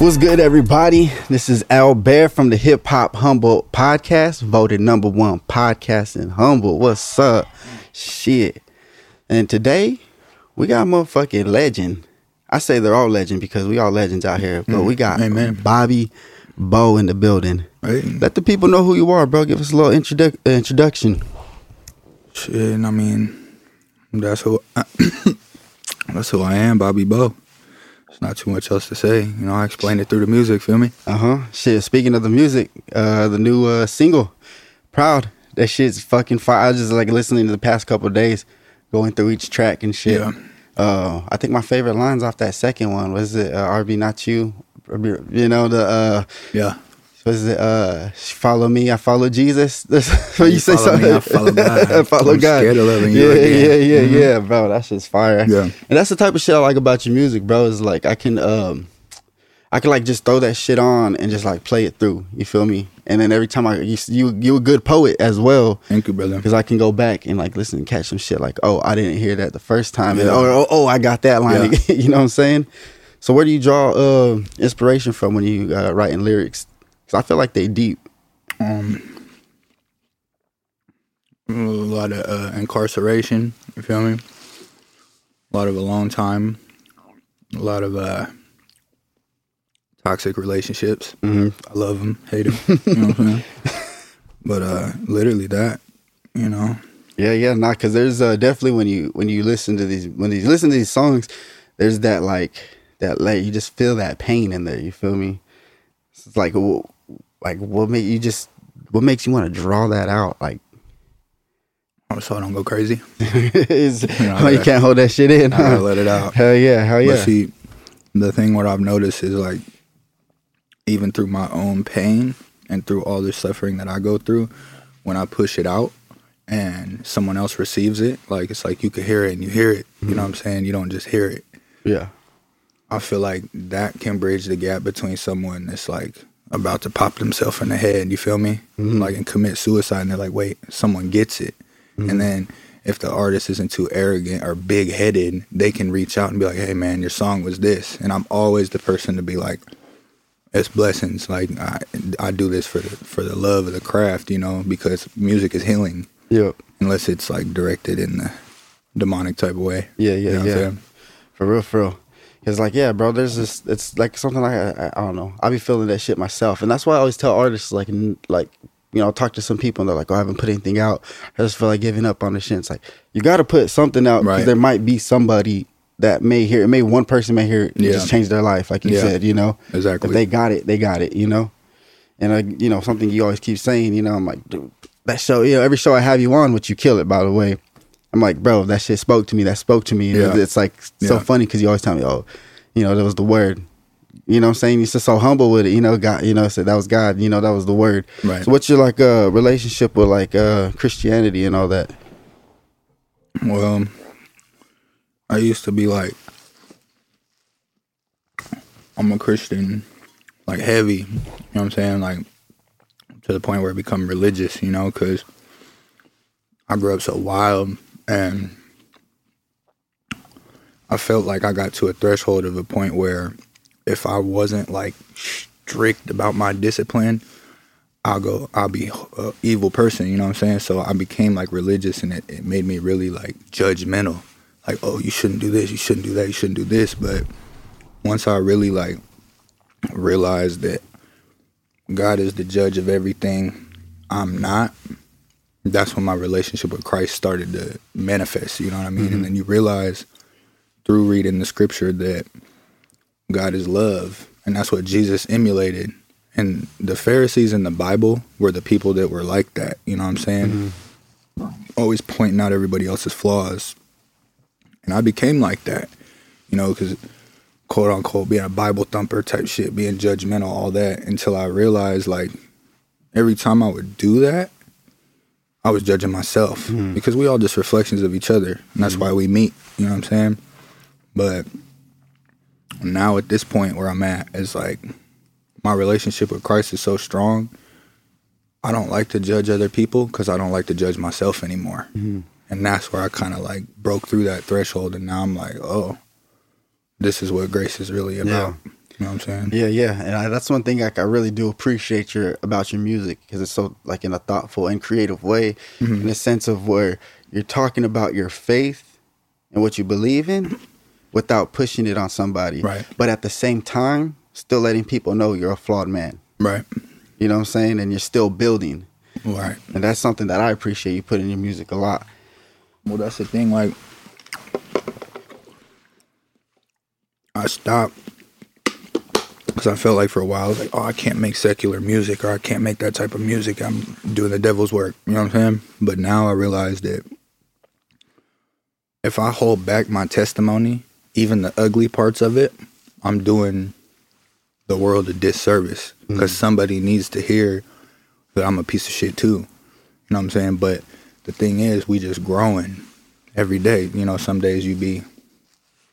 What's good, everybody? This is Al Bear from the Hip Hop Humboldt Podcast, voted number one podcast in Humboldt. What's up? Shit. And today, we got a motherfucking legend. I say they're all legend because we all legends out here, but mm. we got Amen. Bobby Boe in the building. Right. Let the people know who you are, bro. Give us a little introdu- introduction. Shit, I mean, that's who that's who I am, Bobby Boe. Not too much else to say. You know, I explained it through the music. Feel me? Uh huh. Shit. Speaking of the music, uh, the new uh, single, "Proud." That shit's fucking fire. I was just like listening to the past couple of days, going through each track and shit. Yeah. Uh, I think my favorite lines off that second one was it uh, "RB not you," you know the uh, Yeah. Was it uh, "Follow me, I follow Jesus." That's what you, You say follow me, something. I follow God. I follow I'm God. scared of loving you yeah, again. yeah, yeah, Mhm. yeah, bro. That shit's fire. Yeah. and that's the type of shit I like about your music, bro. Is like I can um. I can like just throw that shit on and just like play it through. You feel me? And then every time I you you you a good poet as well Thank you, brother. because I can go back and like listen and catch some shit like oh I didn't hear that the first time Yeah. or oh, oh I got that line Yeah. you know what I'm saying? So where do you draw uh, inspiration from when you uh, writing lyrics? Because I feel like they deep. Um, a lot of uh, incarceration. You feel me? A lot of a long time. A lot of uh, toxic relationships. hmm I love them, hate them. you know what I'm saying? But uh, literally that. You know. Yeah, yeah, not because there's uh, definitely when you when you listen to these when you listen to these songs, there's that like that like you just feel that pain in there. You feel me? It's like wh- like what make you just what makes you want to draw that out? Like oh, So I don't go crazy. is know, oh, you can't hold that shit in. I gotta Huh? let it out. Hell yeah, hell yeah. But see, the thing what I've noticed is like, even through my own pain and through all the suffering that I go through, when I push it out and someone else receives it, like it's like you could hear it and you hear it. You know mm-hmm. what I'm saying? You don't just hear it. yeah, I feel like that can bridge the gap between someone that's like about to pop themselves in the head, you feel me? Mm-hmm. Like and commit suicide and they're like, wait, someone gets it. And mm-hmm. then if the artist isn't too arrogant or big headed, they can reach out and be like, Hey man, your song was this and I'm always the person to be like, It's blessings. Like I I do this for the for the love of the craft, you know, because music is healing. yeah, Unless it's like directed in the demonic type of way. yeah, You yeah, know what I'm yeah. For real, for real. It's like, yeah, bro. There's this. It's like something like I, I, don't know. I be feeling that shit myself, and that's why I always tell artists like, n- like, you know, I'll talk to some people and they're like, oh, I haven't put anything out. I just feel like giving up on the shit. It's like you got to put something out because Right. there might be somebody that may hear it. May one person may hear it and Yeah. just change their life, like you Yeah. said. You know, Exactly. if they got it, they got it. You know, and I, you know, something you always keep saying. You know, I'm like, dude, that show. You know, every show I have you on, which you kill it, by the way. I'm like, bro, that shit spoke to me. That spoke to me. And Yeah. It's like so Yeah. funny because you always tell me, oh, you know, that was the word. You know what I'm saying? You're just so humble with it. You know, God, you know, said that was God. You know, that was the word. Right. So what's your like uh relationship with like uh Christianity and all that? Well, I used to be like, I'm a Christian, like heavy, you know what I'm saying? Like, to the point where I become religious, you know, because I grew up so wild and I felt like I got to a threshold of a point where if I wasn't like strict about my discipline, I'll go, I'll be a evil person, you know what I'm saying? So I became like religious and it, it made me really like judgmental. Like, oh, you shouldn't do this, you shouldn't do that, you shouldn't do this. But once I really like realized that God is the judge of everything, I'm not, that's when my relationship with Christ started to manifest, you know what I mean? And mm-hmm. then you realize through reading the scripture that God is love. And that's what Jesus emulated. And the Pharisees in the Bible were the people that were like that. You know what I'm saying? Mm-hmm. Always pointing out everybody else's flaws. And I became like that, you know, because quote unquote being a Bible thumper type shit, being judgmental, all that, until I realized like every time I would do that, I was judging myself mm-hmm. because we all just reflections of each other. And that's mm-hmm. why we meet, you know what I'm saying? But now at this point where I'm at is like my relationship with Christ is so strong. I don't like to judge other people because I don't like to judge myself anymore. Mm-hmm. And that's where I kind of like broke through that threshold. And now I'm like, oh, this is what grace is really about. You know what I'm saying? Yeah, yeah, and I, that's one thing like I really do appreciate your about your music because it's so like in a thoughtful and creative way, Mm-hmm. in a sense of where you're talking about your faith and what you believe in, without pushing it on somebody, Right. But at the same time, still letting people know you're a flawed man. Right. You know what I'm saying? And you're still building, Right. and that's something that I appreciate. You put in your music a lot. Well, that's the thing. Like, I stopped because I felt like for a while I was like, oh, I can't make secular music or I can't make that type of music. I'm doing the devil's work. You know what I'm saying? But now I realize that if I hold back my testimony, even the ugly parts of it, I'm doing the world a disservice because mm. somebody needs to hear that I'm a piece of shit too. You know what I'm saying? But the thing is, we just growing every day. You know, some days you be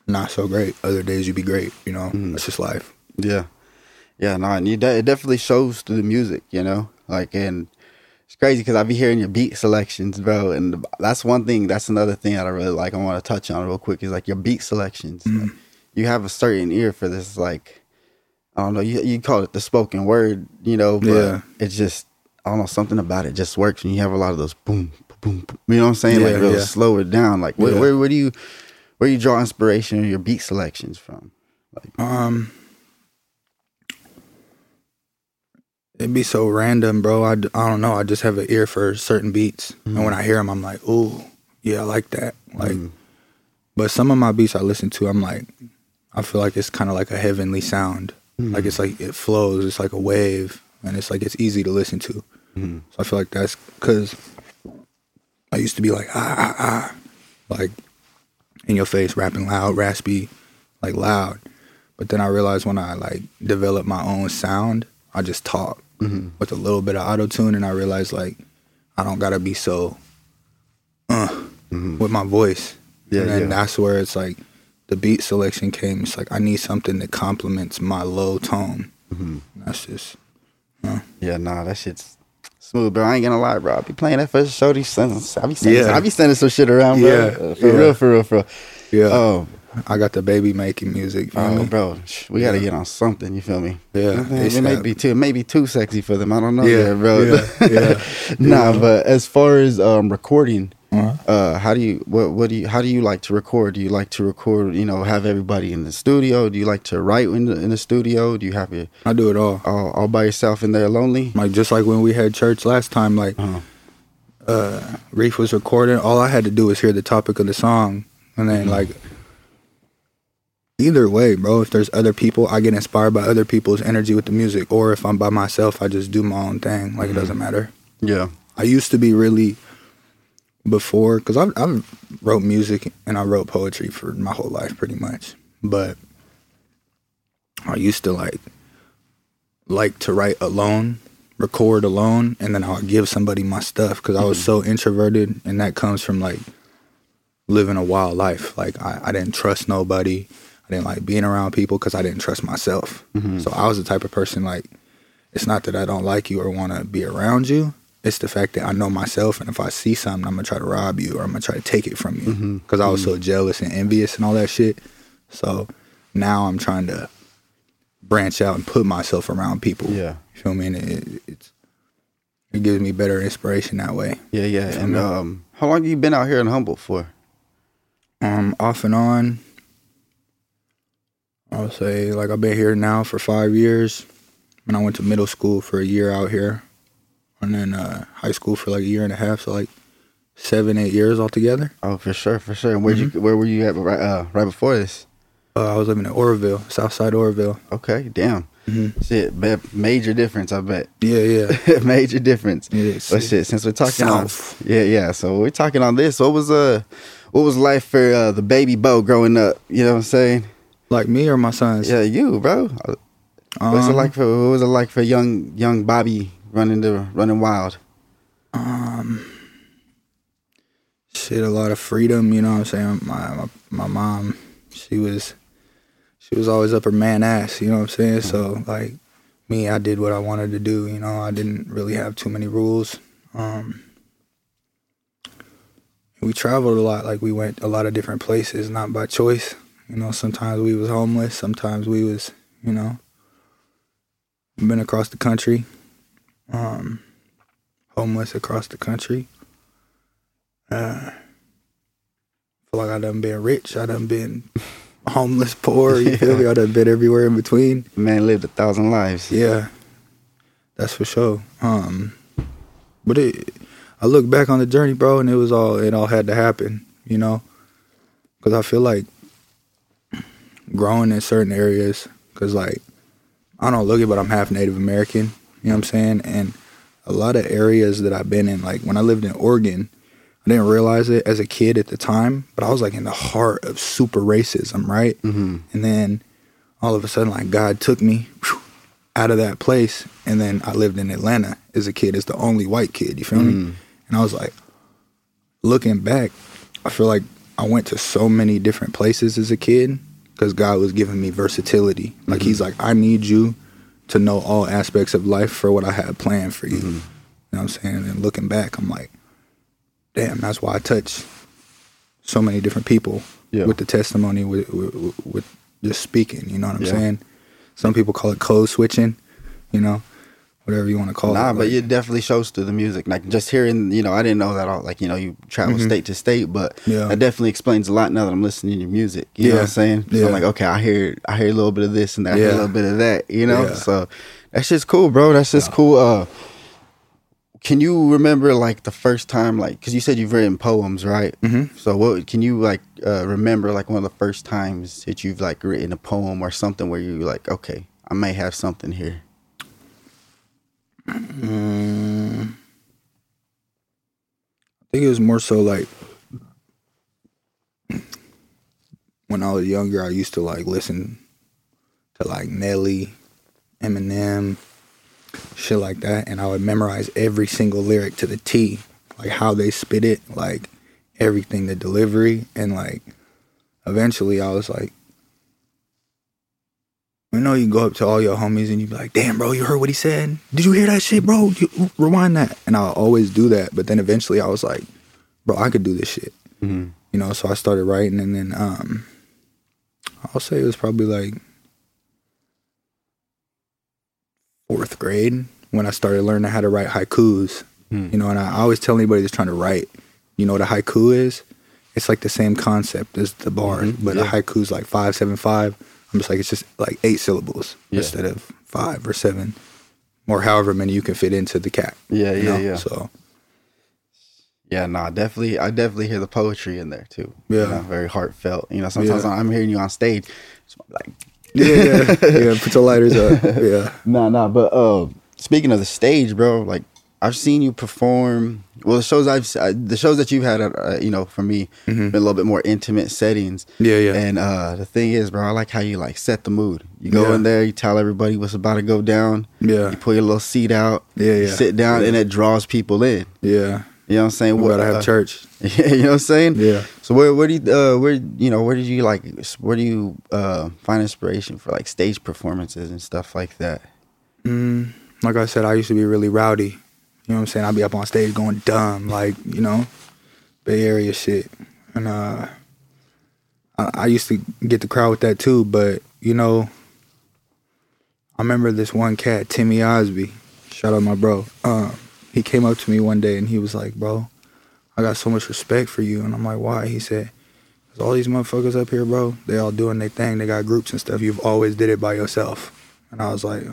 not so great, other days you be great. You know, mm. it's just life. Yeah, yeah, no, and you de- it definitely shows through the music, you know, like and it's crazy because I be hearing your beat selections, bro, and that's one thing. That's another thing that I really like. I want to touch on real quick is like your beat selections. Like, you have a certain ear for this, like I don't know, you you call it the spoken word, you know, but Yeah. it's just I don't know something about it just works and you have a lot of those boom, boom, boom you know what I'm saying? like Yeah, real yeah. slow it down. Like where, Yeah. where where do you where you draw inspiration in your beat selections from? Um, it'd be so random, bro. I, d- I don't know. I just have an ear for certain beats, and when I hear them, I'm like, ooh, yeah, I like that. Like, but some of my beats I listen to, I'm like, I feel like it's kind of like a heavenly sound. Like it's like it flows. It's like a wave, and it's like it's easy to listen to. So I feel like that's because I used to be like ah ah ah, like in your face, rapping loud, raspy, like loud. But then I realized when I like develop my own sound, I just talk with a little bit of auto tune, and I realized like I don't gotta be so uh with my voice. Yeah, and then yeah. that's where it's like the beat selection came. It's like I need something that complements my low tone. That's just Yeah, nah, that shit's smooth, bro. I ain't gonna lie, bro. I be playing that first show these sons. I be sending, Yeah. I be sending some shit around, bro. Yeah, Uh, for yeah. real, for real, for real. yeah. Oh, I got the baby making music. oh, me? bro, we gotta Yeah. get on something. You feel me? Yeah, it, it may be too, maybe too sexy for them. I don't know, Yeah, yet, bro. yeah, yeah. nah, but as far as um recording, Uh-huh. uh, how do you what what do you how do you like to record? Do you like to record? You know, have everybody in the studio? Do you like to write in the in the studio? Do you have your I do it all. all, all by yourself in there lonely? Like just like when we had church last time, like Uh-huh. uh Reef was recording, all I had to do was hear the topic of the song. And then like either way, bro, if there's other people, I get inspired by other people's energy with the music. Or if I'm by myself, I just do my own thing. Like it mm-hmm. doesn't matter. Yeah. I used to be really before because I've, I've wrote music and I wrote poetry for my whole life pretty much. But I used to like like to write alone, record alone, and then I'll give somebody my stuff because I was mm-hmm. so introverted, and that comes from like living a wild life. Like I, I didn't trust nobody. I didn't like being around people because I didn't trust myself. So I was the type of person like it's not that I don't like you or want to be around you. It's the fact that I know myself, and if I see something, I'm gonna try to rob you or I'm gonna try to take it from you because I was so jealous and envious and all that shit. So now I'm trying to branch out and put myself around people. Yeah. you feel me? And it, it's it gives me better inspiration that way. Yeah, yeah. And um, how long have you been out here in Humboldt for? Um, off and on. I would say like I've been here now for five years. And I went to middle school for a year out here, and then uh, high school for like a year and a half. So like seven, eight years altogether. Oh, for sure, for sure. And where you where were you at right uh, right before this? Uh, I was living in Oroville, Southside Oroville. Okay, damn. Mhm. Shit, bet major difference. I bet Yeah, yeah. major difference. Is. But shit, since we're talking South. on, yeah, yeah. So we're talking on this. What was uh, what was life for uh, the baby Boe growing up? You know what I'm saying? Like me or my sons? Yeah, you, bro. What was it Um, like for what was it like for young young Bobby running the running wild? Um shit a lot of freedom you know what i'm saying? My, my my mom she was she was always up her man ass you know what i'm saying? So like me i did what i wanted to do you know? I didn't really have too many rules. Um we traveled a lot. Like we went a lot of different places not by choice you know sometimes we was homeless sometimes we was you know been across the country, um, homeless across the country. Uh, feel like I done been rich. I done been homeless, poor. You feel me? I done been everywhere in between. Man lived a thousand lives. Yeah, that's for sure. Um, but it, I look back on the journey, bro, and it was all it all had to happen, you know, because I feel like growing in certain areas, because like I don't look it, but I'm half Native American. You know what I'm saying? And a lot of areas that I've been in, like when I lived in Oregon, I didn't realize it as a kid at the time, but I was like in the heart of super racism, right? Mm-hmm. And then all of a sudden, like God took me whew, out of that place, and then I lived in Atlanta as a kid, as the only white kid. You feel me? Mm. And I was like, looking back, I feel like I went to so many different places as a kid because God was giving me versatility. Like He's mm-hmm. like, I need you to know all aspects of life for what I had planned for you. Mm-hmm. You know what I'm saying? And looking back, I'm like, damn, that's why I touch so many different people Yeah. with the testimony, with, with, with just speaking. You know what I'm Yeah. saying? Some people call it code switching. You know, whatever you want to call Nah, it. but Like, it definitely shows through the music. Like just hearing, you know, I didn't know that all. Like you know, you travel state to state, but Mm-hmm. Yeah. that definitely explains a lot now that I'm listening to your music. You know what Yeah. I'm saying? So Yeah. I'm like, okay, I hear, I hear a little bit of this and that, I hear a little bit of that. You know, Yeah. so that's just cool, bro. That's just cool. Uh, can you remember like the first time, like, because you said you've written poems, right? Mhm. So what can you like uh, remember like one of the first times that you've like written a poem or something where you're like, okay, I may have something here. Mm, I think it was more so like when I was younger, I used to like listen to like Nelly, Eminem, shit like that, and I would memorize every single lyric to the T, like how they spit it, like everything, the delivery, and like eventually I was like. You know, you go up to all your homies and you be like, "Damn, bro, you heard what he said? Did you hear that shit, bro? You, rewind that." And I'll always do that, but then eventually I was like, "Bro, I could do this shit." Mm-hmm. You know, so I started writing, and then um, I'll say it was probably like fourth grade when I started learning how to write haikus. Hmm. You know, and I always tell anybody that's trying to write, you know what a haiku is? It's like the same concept as the bar, Mhm, but yeah. a haiku is like five, seven, five. I'm just like it's just like eight syllables Yeah. instead of five or seven, or however many you can fit into the cat. Yeah, yeah, know? yeah. So Yeah, nah, definitely. I definitely hear the poetry in there too. Yeah. you know, very heartfelt. You know, sometimes Yeah. I'm hearing you on stage, it's like, yeah, yeah, yeah. Put your lighters up. Yeah. nah, nah. But uh, speaking of the stage, bro, like I've seen you perform. Well, the shows I've uh, the shows that you've had, uh, you know, for me, been a little bit more intimate settings. Mm-hmm. Yeah, yeah. And uh, the thing is, bro, I like how you like set the mood. You go Yeah. in there, you tell everybody what's about to go down. Yeah. You pull your little seat out. Yeah, you yeah. sit down, Yeah. and it draws people in. Yeah. You know what I'm saying? We gotta have uh, church. Yeah, you know what I'm saying? Yeah. So where where do you uh where you know where did you like where do you uh find inspiration for like stage performances and stuff like that? Mm, like I said, I used to be really rowdy. You know what I'm saying? I'd be up on stage going dumb, like, you know, Bay Area shit. And uh I, I used to get the crowd with that too, but you know, I remember this one cat, Timmy Osby. Shout out my bro. Um, he came up to me one day and he was like, Bro, I got so much respect for you. And I'm like, Why? He said, Cause all these motherfuckers up here, bro, they all doing their thing. They got groups and stuff. You've always did it by yourself. And I was like,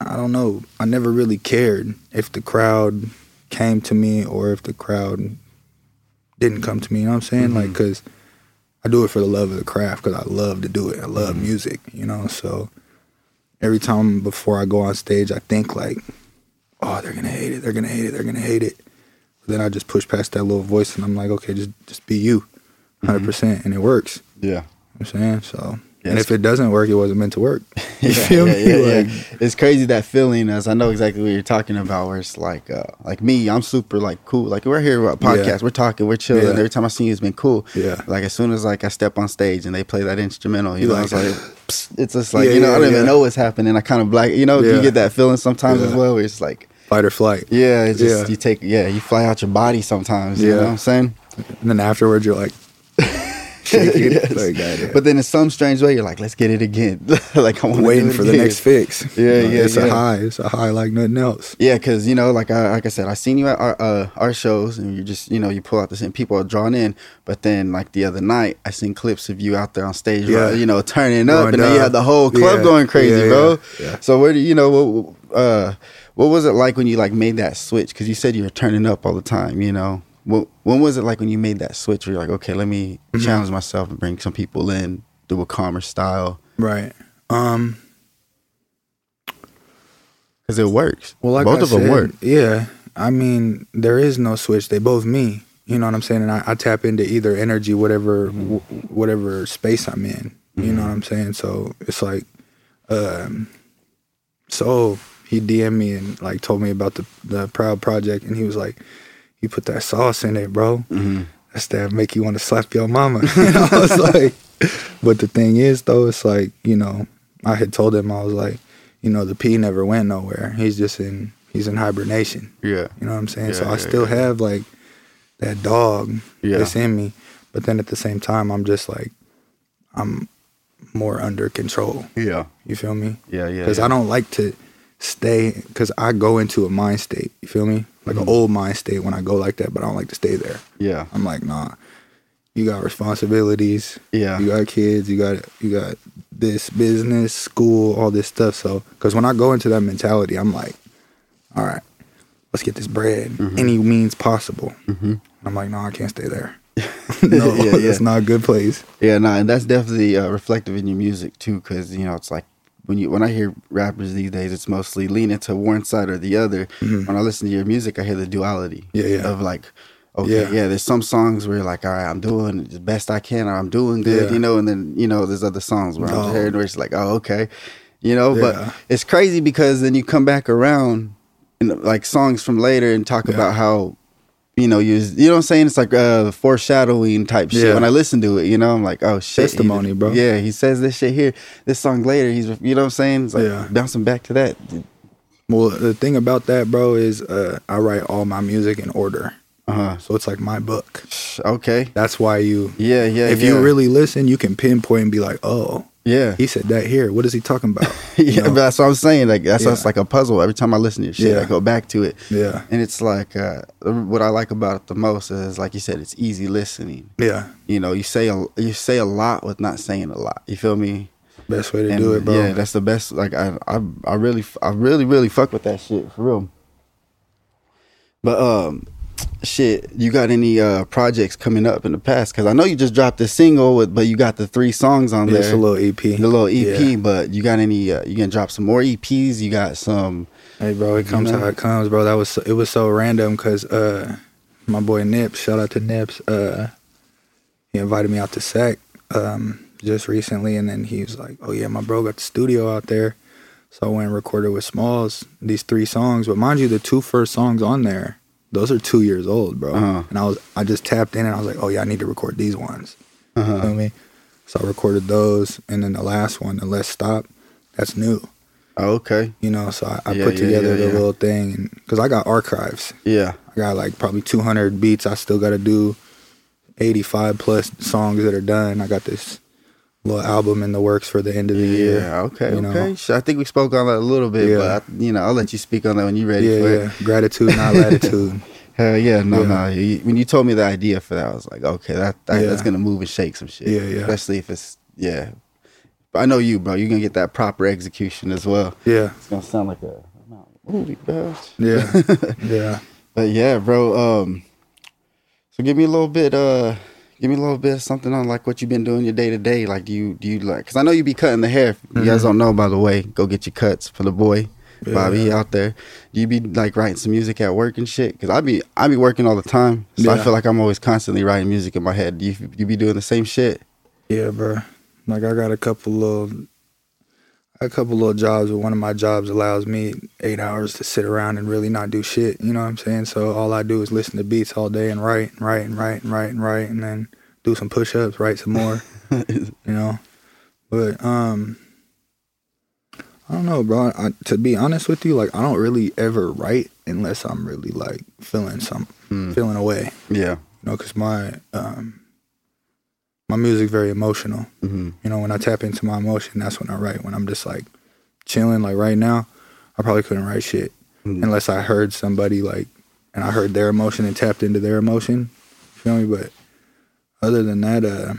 I don't know. I never really cared if the crowd came to me or if the crowd didn't come to me. You know what I'm saying? Like, mm-hmm. cause I do it for the love of the craft. Cause I love to do it. I love mm-hmm. music. You know. So every time before I go on stage, I think like, oh, they're gonna hate it. They're gonna hate it. They're gonna hate it. But then I just push past that little voice and I'm like, okay, just just be you, mm-hmm. 100 percent, and it works. Yeah. You know what I'm saying so. And if it doesn't work, it wasn't meant to work. You yeah, feel yeah, me? yeah. Like, It's crazy that feeling as I know exactly what you're talking about where it's like uh like me, I'm super like cool. Like we're here about podcast, we're talking, we're chilling. Every time I see you it's been cool. Yeah. Like as soon as like I step on stage and they play that instrumental, you You know, like- it's like psst, it's just like, you know, I don't even know what's happening. I kind of black you know, you get that feeling sometimes as well where it's like fight or flight. yeah, it's just Yeah. you take yeah, you fly out your body sometimes, you Yeah. know what I'm saying? And then afterwards, you're like. Yes. Like. But then in some strange way, you're like, let's get it again. like I'm waiting for the next fix. Yeah, You know, yeah, It's yeah. a high. It's a high like nothing else. Yeah, because you know, like I like I said, I seen you at our uh, our shows, and you just you know you pull out the same people are drawn in. But then like the other night, I seen clips of you out there on stage, Yeah. right, you know, turning up, Going and then you had the whole club Yeah, going crazy, bro. So where do you know what uh what was it like when you like made that switch? Because you said you were turning up all the time, you know. What when was it like when you made that switch? Where you're like, okay, let me Mm-hmm. challenge myself and bring some people in, do a calmer style, Right. Um. because it works. Well, like both I of them said, work. Yeah. I mean, there is no switch. They both me. You know what I'm saying? And I, I tap into either energy, whatever, Mm-hmm. w- whatever space I'm in. You know what I'm saying? So it's like, um, so he DM'd me and like told me about the the Proud Project, and he was like, "You put that sauce in it, bro. Mm-hmm. That's that make you want to slap your mama." and I was like, but the thing is, though, it's like you know, I had told him I was like, you know, the P never went nowhere. He's just in he's in hibernation. Yeah. You know what I'm saying? so Yeah, I yeah, still yeah. have like that dog Yeah. that's in me, but then at the same time, I'm just like I'm more under control. Yeah. You feel me? Yeah. Yeah. Because. I don't like to stay. Because I go into a mind state. You feel me? Like Mm-hmm. an old mind state when I go like that, but I don't like to stay there. Yeah. I'm like, nah. You got responsibilities. Yeah. You got kids. You got you got this business, school, all this stuff. So, because when I go into that mentality, I'm like, all right, let's get this bread Mm-hmm. any means possible. Mm-hmm. I'm like, no, I can't stay there. no, Yeah, yeah. it's not a good place. Yeah, no, and that's definitely uh, reflective in your music too, because you know it's like when you when I hear rappers these days, it's mostly leaning to one side or the other. When I listen to your music, I hear the duality. Mm-hmm. Yeah, yeah. Of like, okay, Yeah. yeah. there's some songs where you're like, all right, I'm doing the best I can, or I'm doing good, you know, and then you know there's other songs where I'm Oh. hearing where it's like, oh, okay, you know, but it's crazy because then you come back around and like songs from later and talk about how. You know, you you know what I'm saying? It's like uh, foreshadowing type shit. Yeah. When I listen to it, you know, I'm like, oh shit, he- Testimony, bro. Yeah, he says this shit here. This song later, he's you know what I'm saying? It's like Yeah. bouncing back to that. Well, the thing about that, bro, is uh, I write all my music in order. Uh huh. So it's like my book. Okay. That's why you, Yeah, yeah. if yeah. you really listen, you can pinpoint and be like, oh, yeah, he said that here. What is he talking about? yeah. Know? But that's what I'm saying. Like that's Yeah. like a puzzle. Every time I listen to your shit, Yeah. I go back to it, yeah, and it's like uh, what I like about it the most is like you said, it's easy listening. yeah. You know, you say a you say a lot with not saying a lot. You feel me? Best way to And, do it, bro. Yeah, that's the best. Like I, I, I really, I really, really fuck with that shit for real. But um, shit, you got any uh projects coming up in the past? Because I know you just dropped this single, with, but you got the three songs on Yeah, there, it's a little EP. the little EP. Yeah. But you got any? Uh, you gonna drop some more EPs? You got some? Hey, bro, it comes know? how it comes, bro. That was so, it was so random because uh, my boy Nips, shout out to Nips, uh, he invited me out to Sec um, just recently, and then he was like, "Oh yeah, my bro got the studio out there." So I went and recorded with Smalls these three songs. But mind you, the two first songs on there, those are two years old, bro. Uh-huh. And I was I just tapped in and I was like, "Oh yeah, I need to record these ones." Uh-huh. You feel me? So I recorded those, and then the last one, the Let's Stop, that's new. Oh, okay. You know, so I, I Yeah, put yeah, together yeah, the little thing, because I got archives, Yeah. I got like probably 200 beats. I still got to do 85 plus songs that are done. I got this little album in the works for the end of the year. Yeah. Okay. you know. okay. Sh- I think we spoke on that a little bit, Yeah. but I, you know, I'll let you speak on that when you're ready Yeah, for yeah. it. Gratitude, not latitude. Hell yeah, no, Yeah. no. You, when you told me the idea for that, I was like, okay, that, that that's gonna move and shake some shit. Yeah, yeah. Especially if it's yeah. But I know you, bro. You're gonna get that proper execution as well. Yeah, It's gonna sound like a movie, bro. yeah, yeah. But yeah, bro. Um, so give me a little bit. Uh, give me a little bit of something on like what you've been doing your day to day. Like, do you do you like? Cause I know you be cutting the hair. If You guys mm-hmm. don't know, by the way. Go get your cuts for the boy. Yeah. Bobby out there. Do you be like writing some music at work and shit? Cause I be I be working all the time, so I feel like I'm always constantly writing music in my head. Do you you be doing the same shit? Yeah, bro. Like I got a couple little, a couple little jobs, but one of my jobs allows me eight hours to sit around and really not do shit. You know what I'm saying? So all I do is listen to beats all day and write and write and write and write and write and then do some push-ups, write some more. you know, but um, I don't know, bro. I, to be honest with you, like I don't really ever write unless I'm really like feeling some, Hmm. feeling away Yeah. you know, because my um, my music very emotional. hmm You know, when I tap into my emotion, that's when I write. When I'm just like chilling, like right now, I probably couldn't write shit Mhm. unless I heard somebody like, and I heard their emotion and tapped into their emotion. Feel me? But other than that, uh,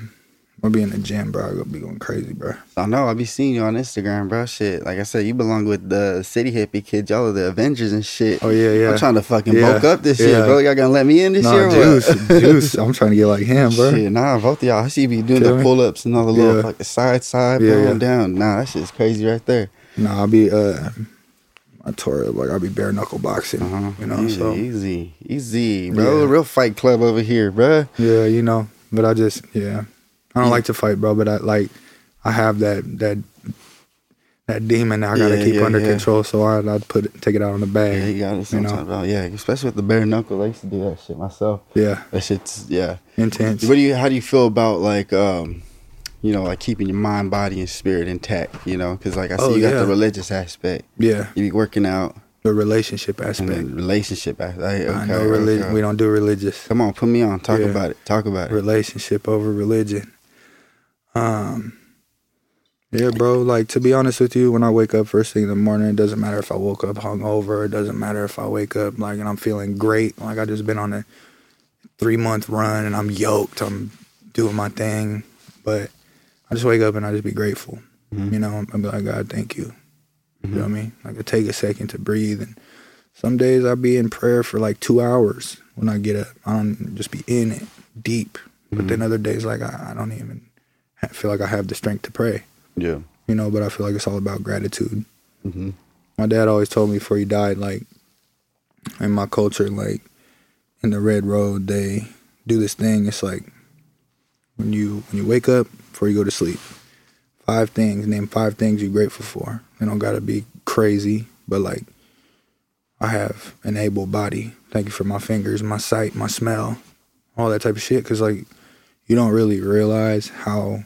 I'll be in the gym, bro. I'm gonna be going crazy, bro. I know. I'll be seeing you on Instagram, bro. Shit, like I said, you belong with the City Hippie kids. Y'all are the Avengers and shit. Oh yeah, yeah. I'm trying to fucking Yeah. bulk up this year, bro. Y'all gonna let me in this nah, year? juice, juice. I'm trying to get like him, bro. Shit, nah, both of y'all. I see you be doing Feel the pull ups and all the little Yeah. fucking side side, Yeah, yeah. down. Nah, that shit's crazy right there. Nah, I'll be uh, I tore it like I'll be bare knuckle boxing. Uh-huh. You know, easy, so easy, easy, bro. Yeah. Real fight club over here, bro. yeah, you know. But I just yeah, I don't Yeah. like to fight, bro. But I like I have that that that demon that I gotta Yeah, keep yeah, under yeah. control. So I I put it, take it out on the Yeah, bag. you got it You know. bro. Yeah, especially with the bare knuckle. I used to do that shit myself. Yeah, That shit's yeah. intense. What do you? How do you feel about like um, you know, like keeping your mind, body, and spirit intact? You know, because like I see Oh, you got yeah. the religious aspect. Yeah, You be working out the relationship and aspect. then relationship aspect. I okay, know religion. okay. We don't do religious. Come on, put me on. Talk Yeah. about it. Talk about it. relationship over religion. Um, yeah, bro. Like to be honest with you, when I wake up first thing in the morning, it doesn't matter if I woke up hungover. It doesn't matter if I wake up like and I'm feeling great. Like I just been on a three month run and I'm yoked. I'm doing my thing, but I just wake up and I just be grateful. Mhm. You know, I'm be like God, thank you. You know what I mean? Like I take a second to breathe and. Some days I'll be in prayer for like two hours when I get up. I don't just be in it deep. But then other days, like I, I don't even feel like I have the strength to pray, Yeah. you know. But I feel like it's all about gratitude. hmm My dad always told me before he died, like in my culture, like in the Red Road, they do this thing. It's like when you when you wake up before you go to sleep, five things. Name five things you're grateful for. They don't gotta be crazy, but like I have an able body. Thank you for my fingers, my sight, my smell, all that type of shit. Cause like you don't really realize how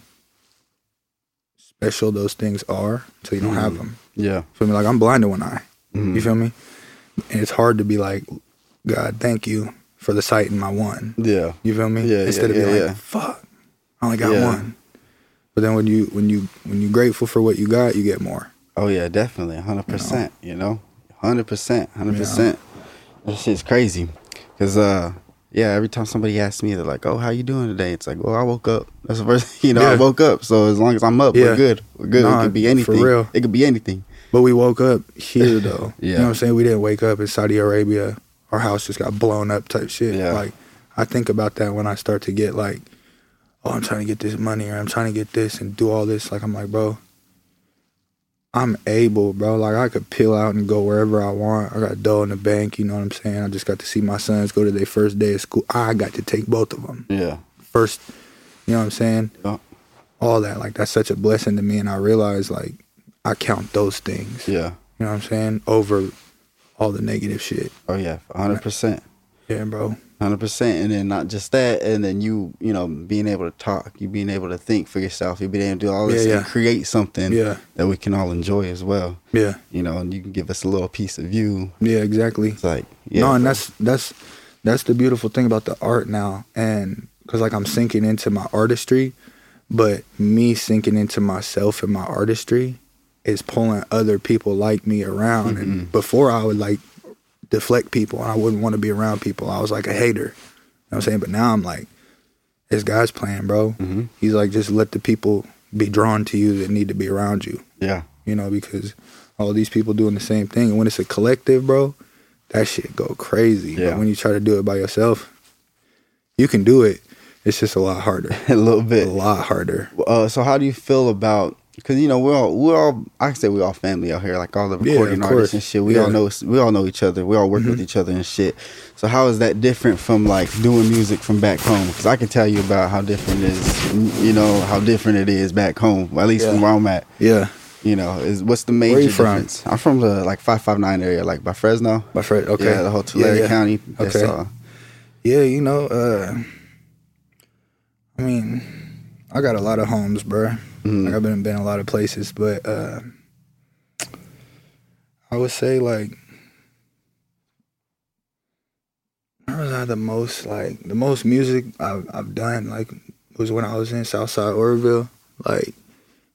special those things are until you don't have Mhm. them. Yeah. Feel me? Like I'm blind in one eye. Mhm. You feel me? And it's hard to be like, God, thank you for the sight in my one. Yeah. You feel me? Yeah, Instead yeah, of being yeah, like, fuck, I only got Yeah. one. But then when you when you when you're grateful for what you got, you get more. Oh yeah, definitely, hundred percent. You know, hundred percent, hundred percent. This shit's crazy. Cause uh, yeah, every time somebody asks me, they're like, "Oh, how you doing today?" It's like, "Well, I woke up." That's the first, you know, I woke up. So as long as I'm up, Yeah. we're good. We're good. Nah, it could be for anything. real. It could be anything. But we woke up here though. You know what I'm saying? We didn't wake up in Saudi Arabia. Our house just got blown up type shit. Yeah. Like I think about that when I start to get like, oh, I'm trying to get this money or I'm trying to get this and do all this. Like I'm like, bro, I'm able, bro. Like I could peel out and go wherever I want. I got dough in the bank. You know what I'm saying? I just got to see my sons go to their first day of school. I got to take both of them Yeah. first. You know what I'm saying? Yeah. All that like that's such a blessing to me, and I realize like I count those things. Yeah. You know what I'm saying? Over all the negative shit. Oh yeah, hundred percent. Yeah, bro. Hundred percent, and then not just that, and then you, you know, being able to talk, you being able to think for yourself, you being able to do all this Yeah, yeah. and create something Yeah. that we can all enjoy as well. Yeah. You know, and you can give us a little piece of you. Yeah, exactly. It's like, yeah, no, and bro. that's that's that's the beautiful thing about the art now, and because like I'm sinking into my artistry, but me sinking into myself and my artistry is pulling other people like me around. And Mhm. before I would like deflect people, and I wouldn't want to be around people. I was like a hater. You know what I'm saying? But now I'm like, this guy's playing, bro. Mhm. He's like, just let the people be drawn to you that need to be around you. yeah, you know, because all these people doing the same thing. And when it's a collective, bro, that shit go crazy. Yeah. But when you try to do it by yourself, you can do it. It's just a lot harder. a little bit. a lot harder. Uh, so how do you feel about? Because you know we're all we're all I can say we all family out here, like all the recording of artists and shit. We all know we all know each other. We all work Mhm. with each other and shit. So how is that different from like doing music from back home? Because I can tell you about how different it is. You know how different it is back home. At least from where I'm at. Yeah. You know, is what's the major Where you from? difference? I'm from the like five five nine area, like by Fresno. My friend, okay. Yeah, the whole Tulare yeah, yeah. County. Okay. all. Yeah, you know, uh, I mean, I got a lot of homes, bro. Mhm. Like I've been been a lot of places, but uh, I would say like I was not the most like the most music I've I've done like was when I was in Southside Oroville. Like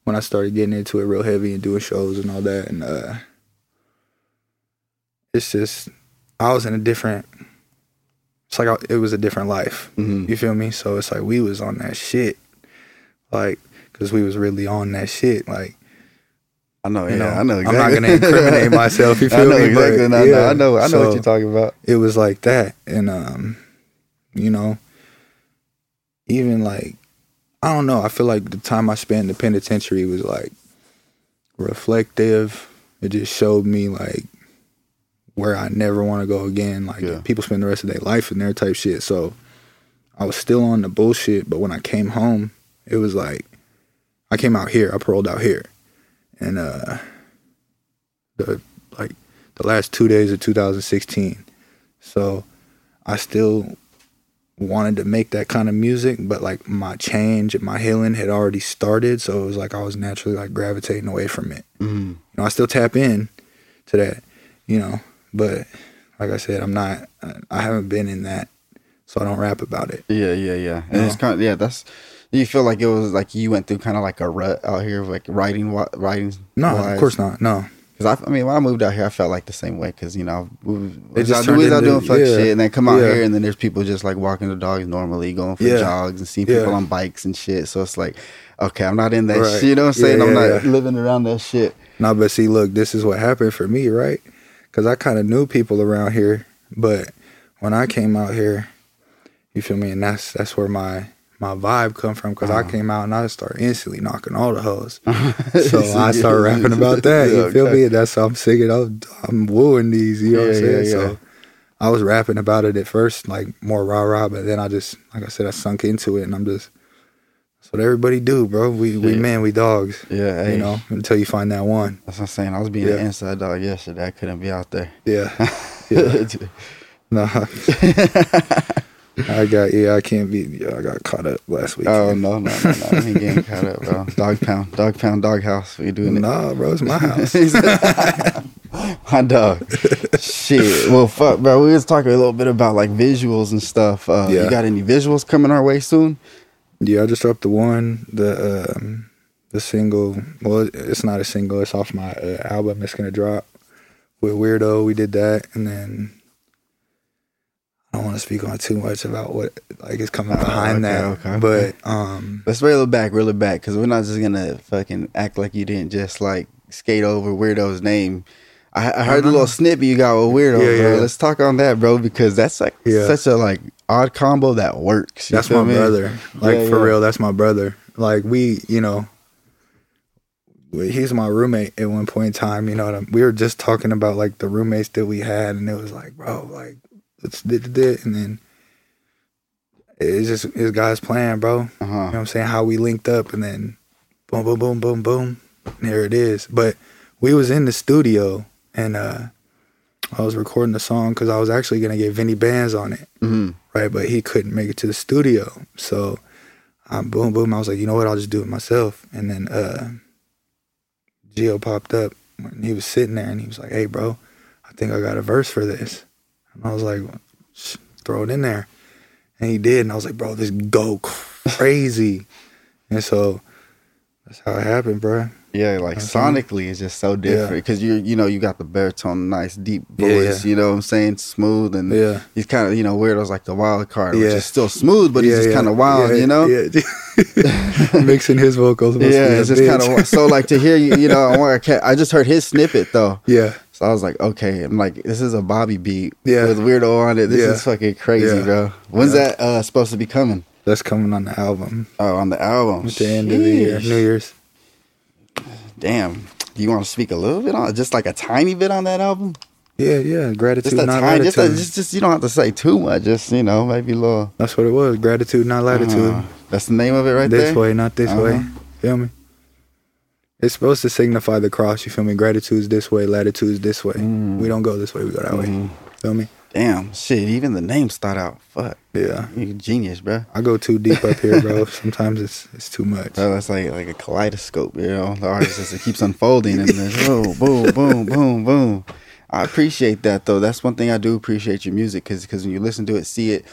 when I started getting into it real heavy and doing shows and all that. And uh, it's just I was in a different. It's like I, it was a different life. Mhm. You feel me? So it's like we was on that shit, like because we was really on that shit. Like I know, You yeah, know, I know. I'm not gonna incriminate myself, you I feel know me? exactly. But, no, yeah, I know. I know so- what you're talking about. it was like that and um you know even like i don't know i feel like the time i spent in the penitentiary was like reflective it just showed me like where i never want to go again like Yeah. people spend the rest of their life in there type shit so i was still on the bullshit but when i came home it was like i came out here i paroled out here and uh the like the last two days of 2016 so I still wanted to make that kind of music, but like my change and my healing had already started. So it was like I was naturally like gravitating away from it. Mm. You know, I still tap in to that, you know, but like I said, I'm not, I haven't been in that. So I don't rap about it. Yeah, yeah, yeah. And it's kind of yeah. That's you feel like it was like you went through kind of like a rut out here, like writing, writing. No, of course not. No. Because I, I mean, when I moved out here, I felt like the same way. Because you know, we just we was out doing fuck yeah, shit, and then come out yeah. here, and then there's people just like walking the dogs normally, going for Yeah. jogs, and seeing people on bikes and shit. So it's like, okay, I'm not in that Right. shit. You know what I'm saying? I'm not living around that shit. No, but see, look, this is what happened for me, right? Because I kind of knew people around here, but when I came out here, you feel me, and that's that's where my my vibe come from. Because I Uh-huh. came out and I started instantly knocking all the hoes. So I started rapping about that. You feel okay. me? That's how I'm singing. I'm, I'm wooing these. You know what I'm Yeah, yeah, saying? yeah. So I was rapping about it at first, like more rah rah, but then I just, like I said, I sunk into it, and I'm just. That's what everybody do, bro. We we men, we dogs. Yeah, hey, You know, until you find that one. That's what I'm saying. I was being Yeah. an inside dog yesterday. I couldn't be out there. Yeah. Yeah. No, I got yeah, I can't be. Yeah, I got caught up last week. oh no, no, no, no! I ain't getting caught up, bro. Dog pound, dog pound, dog house. We doing it. nah, bro, it's my house. My dog. Shit. Well, fuck, bro. We was talking a little bit about like visuals and stuff. Uh, Yeah. You got any visuals coming our way soon? yeah, I just dropped the one, the um, the single. Well, it's not a single. It's off my uh, album. It's gonna drop with Weirdo. We did that, and then I don't want to speak on too much about what like is coming Oh, behind okay, that. okay, okay. But um, Let's reel it back, reel it back, because we're not just gonna fucking act like you didn't just like skate over Weirdo's name. I, I heard a little snippet you got with Weirdo, Yeah, bro. yeah. Let's talk on that, bro, because that's like Yeah. such a like odd combo that works. That's my brother. Like for real, that's my brother. Like we, you know, he's my roommate at one point in time. You know, what I'm- we were just talking about like the roommates that we had, and it was like, bro, like let's did and then it's just his guy's plan, bro. You know Uh-huh. what I'm saying? How we linked up, and then boom, boom, boom, boom, boom, and here it is. But we was in the studio, and uh I was recording the song because I was actually gonna get Vinny Bands on it hmm right? But he couldn't make it to the studio. So I boom boom. I was like, you know what? I'll just do it myself. And then uh Geo popped up when he was sitting there and he was like, Hey bro, I think I got a verse for this. And I was like, throw it in there. And he did, and I was like, bro, this go crazy. and so that's how it happened, bro. Yeah, like Okay. sonically, it's just so different because you you know you got the baritone, nice deep voice. yeah. You know what I'm saying, smooth and Yeah. he's kind of you know weirdo's like the wild card, yeah. which is still smooth, but he's just kind of wild. Yeah, you know, Yeah. Mixing his vocals. yeah, it's just kind of so like to hear you. You know, I, want- I can't- I just heard his snippet though, Yeah. So I was like, okay, I'm like, this is a Bobby beat Yeah. with weirdo on it. This Yeah. is fucking crazy, Yeah. bro. When's Yeah. that uh, supposed to be coming? That's coming on the album Oh, on the album. at the end of the year, New Year's. Damn. Do you want to speak a little bit on, just like a tiny bit on that album? Yeah, yeah. Gratitude, Just not tiny, just, a, latitude. just, just you don't have to say too much. Just you know, maybe a little. That's what it was. Gratitude, not latitude. Uh, that's the name of it right this there. This way, not this Uh-huh. way. Feel me? It's supposed to signify the cross. You feel me? Gratitude's this way, latitude's this way. Mm. We don't go this way. We go that way. Mhm. Feel me? Damn, shit. Even the names start out. Fuck, Yeah. you a genius, bro. I go too deep up here, bro. Sometimes it's it's too much. So that's like like a kaleidoscope, you know. The artist just it keeps unfolding and boom, boom, boom, boom, boom. I appreciate that though. That's one thing I do appreciate your music because because when you listen to it, see it,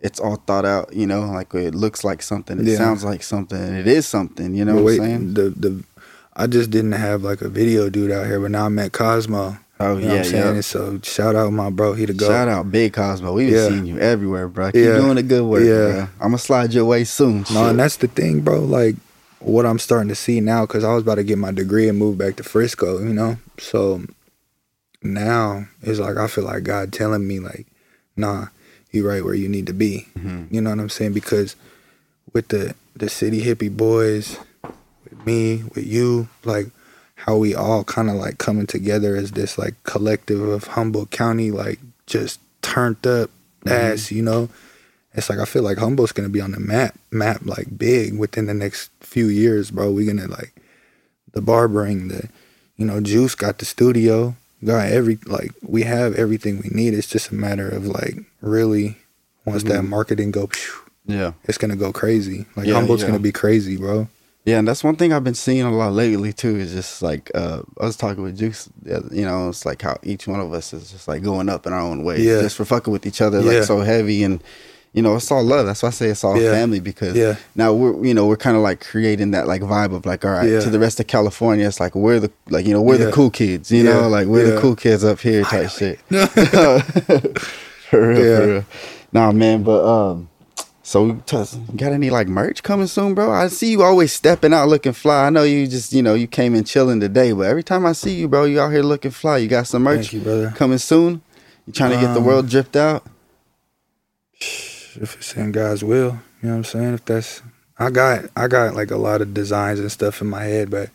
it's all thought out. You know, like it looks like something, it Yeah. sounds like something, it is something. You know But what wait, I'm saying? the the I just didn't have like a video dude out here, but now I met Cosmo. Oh You know yeah, what I'm saying? yeah. So shout out my bro, he the go. Shout out Big Cosmo. We've been Yeah. seeing you everywhere, bro. Keep Yeah. doing the good work, Yeah. bro. I'm gonna slide your way soon. No, and that's the thing, bro. Like what I'm starting to see now, because I was about to get my degree and move back to Frisco, you know. So now it's like I feel like God telling me, like, nah, you right where you need to be. Mhm. You know what I'm saying? Because with the the city hippie boys, me, with you, like how we all kind of like coming together as this like collective of Humboldt County, like just turned up ass, you know. It's like I feel like Humboldt's gonna be on the map, map like big within the next few years, bro. We gonna like the barbering, the you know, Juice got the studio, got every like we have everything we need. It's just a matter of like really once that Mhm. marketing go, phew, yeah. it's gonna go crazy. Like Yeah, Humboldt's yeah. gonna be crazy, bro. Yeah, and that's one thing I've been seeing a lot lately too. Is just like uh, I was talking with Juice. You know, it's like how each one of us is just like going up in our own way, Yeah. just for fucking with each other, Yeah. like so heavy, and you know, it's all love. That's why I say it's all Yeah. family because Yeah. now we're you know we're kind of like creating that like vibe of like all right Yeah. to the rest of California. It's like we're the like you know we're the cool kids. You know, like we're the cool kids up here type shit. for real, Yeah. for real. Nah, man, but um, so we t- got any like merch coming soon, bro? I see you always stepping out looking fly. I know you just you know you came in chilling today, but every time I see you, bro, you out here looking fly. You got some merch you, coming soon. You trying to get the Um, world dripped out? If it's in God's will, you know what I'm saying? If that's I got I got like a lot of designs and stuff in my head, but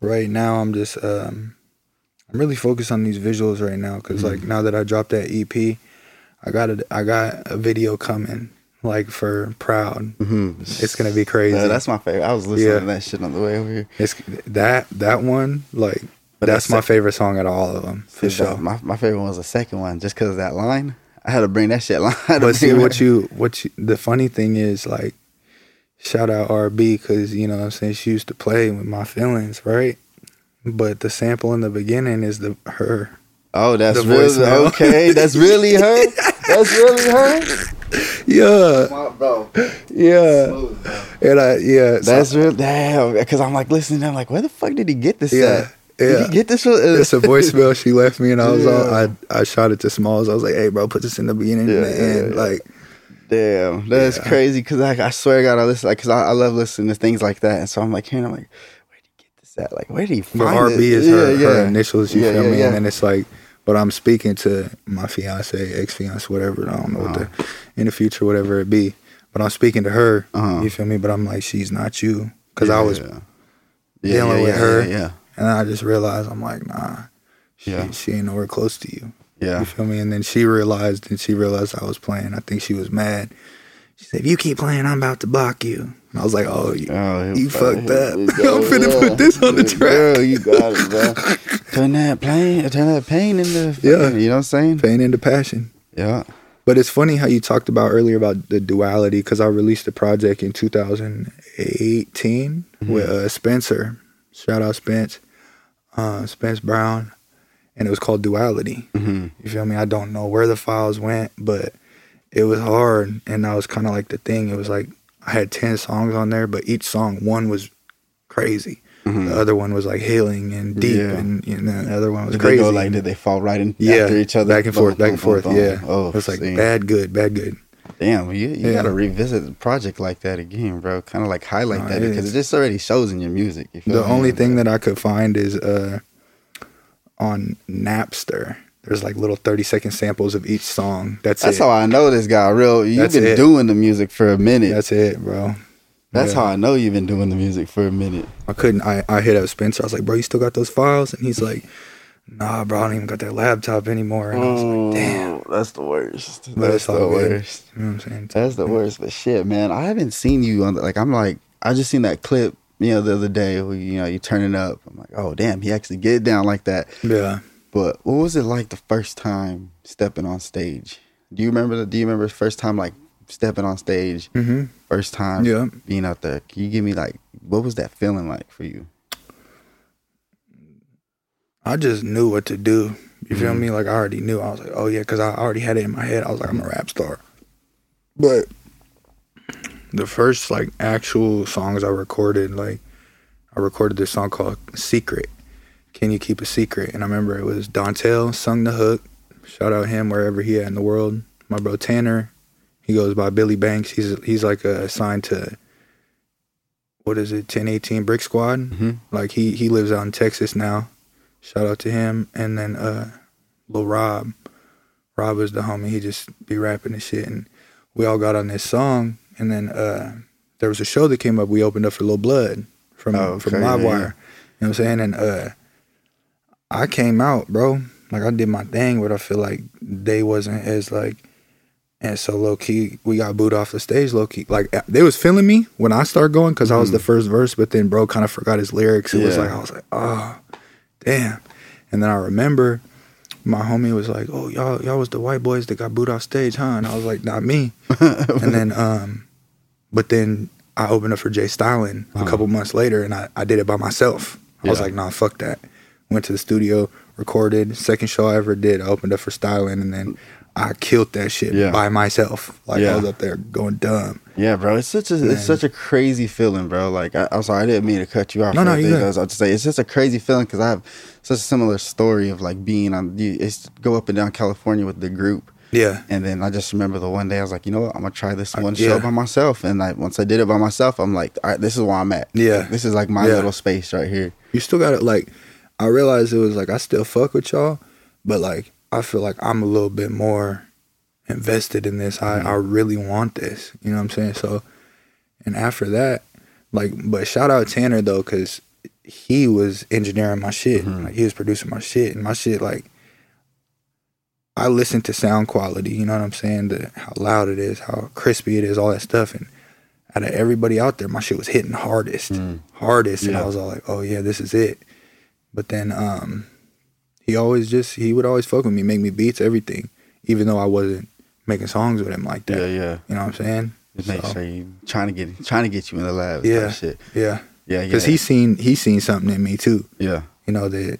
right now I'm just um I'm really focused on these visuals right now because like now that I dropped that EP, I got a I got a video coming like for Proud. Mm-hmm. It's gonna be crazy. Yeah, that's my favorite. I was listening Yeah. to that shit on the way over here. It's that that one like But that's my it. favorite song out of all of them for sure. My my favorite one was the second one, just because of that line. I had to bring that shit line. I had to But see what you what you the funny thing is like shout out RB because you know what I'm saying she used to play with my feelings right but the sample in the beginning is the her Oh, that's really okay. That's really her. That's really her. yeah My bro. yeah Smooth, bro. and I yeah so That's real. Damn. Because I'm like listening. I'm like, where the fuck did he get this Yeah, at? Did yeah. he get this? From? Uh, it's a voicemail she left me and I was all Yeah. I I shot it to Smalls I was like hey bro put this in the beginning and the yeah, end yeah. like Damn, that's Yeah. crazy. Because I, I swear to God, I listen. Like, cause I, I love listening to things like that. And so I'm like, hearing, I'm like, where did he get this at? Like, where did he but find RB this? is her, Yeah, her initials you Yeah, feel yeah, me yeah. and then it's like but I'm speaking to my fiance ex fiance whatever I don't know what Uh-huh. the in the future whatever it be but I'm speaking to her Uh-huh. you feel me but I'm like she's not you because Yeah, I was yeah. dealing yeah, with her. Yeah, and I just realized I'm like nah she, she ain't nowhere close to you yeah. you feel me and then she realized and she realized I was playing I think she was mad she said if you keep playing I'm about to block you and I was like oh you, Oh, you fucked up we I'm go, finna yeah. put this on the track Girl, you got it, bro. turn that pain, turn that pain into Yeah. You know what I'm saying? pain into passion Yeah. But it's funny how you talked about earlier about the duality because I released a project in 2018 Mm-hmm. with uh, Spencer. Shout out Spence, uh, Spence Brown, and it was called Duality. hmm You feel me? I don't know where the files went, but it was hard, and that was kind of like the thing. It was like I had ten songs on there, but each song one was crazy. Mhm. The other one was like healing and deep, Yeah. and, and the other one was Did crazy. they go like? Did they fall right in yeah, after each other? back and forth, back and forth. Yeah. Oh, it's like see. bad, good, bad, good. Damn, you, you Yeah. gotta revisit a project like that again, bro. Kind of like highlight that it because is. it just already shows in your music. You feel The me? only thing that I could find is uh, on Napster. There's like little 30 second samples of each song. That's, That's it. how I know this guy. Real, you've That's been it. doing the music for a minute. That's, That's it, bro. Yeah. how I know you've been doing the music for a minute. I couldn't. I, I hit up Spencer. I was like, bro, you still got those files? And he's like, nah, bro, I don't even got that laptop anymore. And I was like, oh, damn. Oh, that's the worst. But That's the worst. You know what I'm saying? That's the worst. But shit, man, I haven't seen you on. The, like, I'm like, I just seen that clip, you know, the other day. Where, you know, you turning up. I'm like, oh damn, he actually get down like that. Yeah. But what was it like the first time stepping on stage? Do you remember? The, do you remember the first time like stepping on stage? Mm-hmm. First time, Yeah. being out there. Can you give me like what was that feeling like for you? I just knew what to do. You feel Mhm. me? Like I already knew. I was like, oh yeah, because I already had it in my head. I was like, I'm a rap star. But the first like actual songs I recorded, like I recorded this song called Secret. Can you keep a secret? And I remember it was Dontel sung the hook. Shout out him wherever he at in the world. My bro Tanner, he goes by Billy Banks. He's he's like uh, assigned to what is it, 1018 Brick Squad. Mhm. Like he he lives out in Texas now. Shout out to him. And then uh Lil Rob. Rob is the homie. He just be rapping and shit. And we all got on this song. And then uh there was a show that came up. We opened up for Lil Blood from Oh, from okay, yeah, Livewire. yeah. You know what I'm saying? And uh I came out, bro. Like I did my thing, but I feel like they wasn't as like and so low key, we got booed off the stage. Low key, like they was feeling me when I started going because I was the first verse, but then bro kind of forgot his lyrics. It was like I was like, oh, damn. And then I remember my homie was like, oh y'all y'all was the white boys that got booed off stage, huh? And I was like, not me. and then um, but then I opened up for J Stalin a couple months later, and I I did it by myself. I was like, nah, fuck that. Went to the studio, recorded. Second show I ever did, I opened up for Stalin, and then I killed that shit Yeah. by myself. Like Yeah. I was up there going dumb. Yeah, bro, it's such a Man. it's such a crazy feeling, bro. Like I, I'm sorry, I didn't mean to cut you off. No, no, you. I was about to say it's just a crazy feeling because I have such a similar story of like being on. You it's go up and down California with the group, Yeah, and then I just remember the one day I was like, you know what, I'm gonna try this uh, one yeah. show by myself, and like once I did it by myself, I'm like, all right, this is where I'm at. Yeah. Like, this is like my Yeah. little space right here. you still got it like. I realized it was like I still fuck with y'all, but like I feel like I'm a little bit more invested in this. I I mm-hmm. really want this. You know what I'm saying? So, and after that, like, but shout out Tanner though, because he was engineering my shit. Mm-hmm. Like he was producing my shit, and my shit like. I listen to sound quality, you know what I'm saying? The, how loud it is, how crispy it is, all that stuff. And out of everybody out there, my shit was hitting hardest, mm. hardest. And I was all like, oh yeah, this is it. But then um, he always just, he would always fuck with me, make me beats, everything, even though I wasn't making songs with him like that. Yeah, yeah. You know what I'm saying? Just make So, sure you trying to get trying to get you in the lab. Yeah. Yeah, shit. Yeah. Yeah, yeah. Because he's seen, he's seen something in me too. yeah, you know that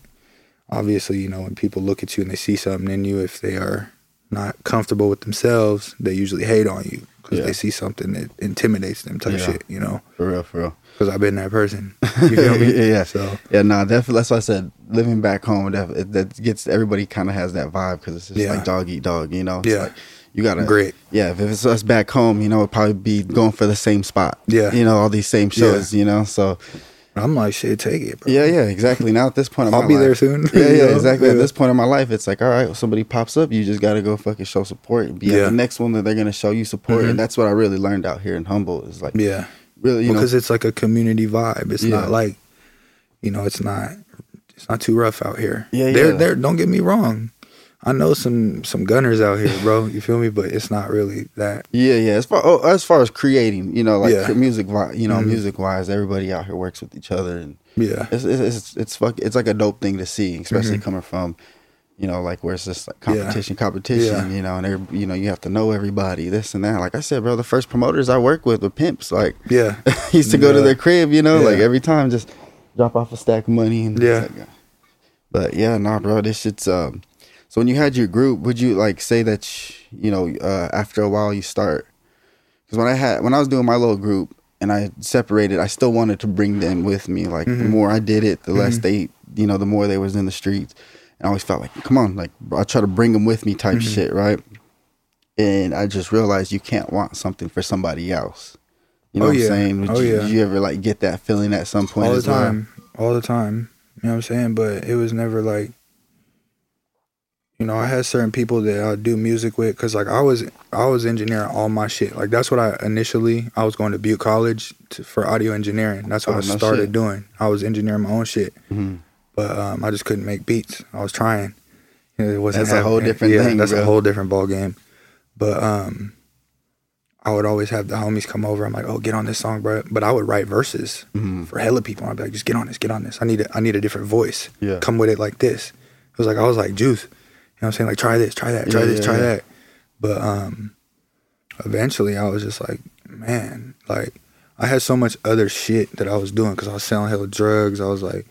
obviously you know when people look at you and they see something in you if they are not comfortable with themselves they usually hate on you because Yeah. they see something that intimidates them type Yeah. shit you know for real, for real. Because i've been that person you feel me yeah, yeah. so Yeah, no, definitely. That's why I said living back home. That, it- that gets everybody kind of has that vibe because it's just Yeah. like dog eat dog. You know, It's Yeah. like, you gotta Grit. Yeah, if it's us back home, you know, it'd probably be going for the same spot. Yeah. you know, all these same shows. You know, so i'm like shit take it bro yeah, yeah, exactly. Now at this point, I'll be there soon, Yeah, yeah, know? exactly. At this point in my life, it's like, all right, well, somebody pops up, you just gotta go fucking show support. Be Yeah. Mm-hmm. the next one that they're gonna show you support, and that's what I really learned out here in Humboldt. Is like, yeah really, you know, because it's like a community vibe it's Yeah. not like you know it's not it's not too rough out here Yeah, they're yeah. they're don't get me wrong i know some some gunners out here bro you feel me but it's not really that Yeah, yeah. As far oh, as far as creating, you know, like Yeah. music, you know, Mhm. music wise, everybody out here works with each other, and yeah it's it's it's, it's fuck. It's like a dope thing to see, especially Mm-hmm. coming from, you know, like where it's just like competition, competition. Yeah. You know, and every, you know you have to know everybody, this and that. Like I said, bro, the first promoters I worked with were pimps. Like yeah used to go to their crib, you know, like every time, just drop off a stack of money and Yeah. like, uh, but yeah, nah, bro, this shit's um. So when you had your group, would you like say that you know uh, after a while you start? Because when I had when I was doing my little group and I separated, I still wanted to bring them with me. Like Mm-hmm. the more I did it, the less they, you know, the more they was in the streets. I always felt like, come on, like I try to bring them with me, type Mm-hmm. shit, right? And I just realized you can't want something for somebody else. You know Oh, what yeah. I'm saying? Would Oh, you, yeah. Did you ever like get that feeling at some point? all the as well? time, all the time. You know what I'm saying? But it was never like, you know, I had certain people that I do music with because like I was I was engineering all my shit. Like that's what I initially I was going to Butte College to, for audio engineering. That's what Oh, I started shit. doing. I was engineering my own shit, Mhm. But um, I just couldn't make beats. I was trying. It wasn't That's a whole happening. different yeah, thing, That's bro. a whole different ball game. But um, I would always have the homies come over. I'm like, oh, get on this song, bro. But I would write verses Mm-hmm. for hella people. I'd be like, just get on this, get on this. I need a, I need a different voice. Yeah. Come with it like this. It was like I was like juice. You know what I'm saying? Like try this, try that, try Yeah, this, yeah, try yeah. that. But um eventually I was just like, man, like I had so much other shit that I was doing because I was selling hella drugs. I was like,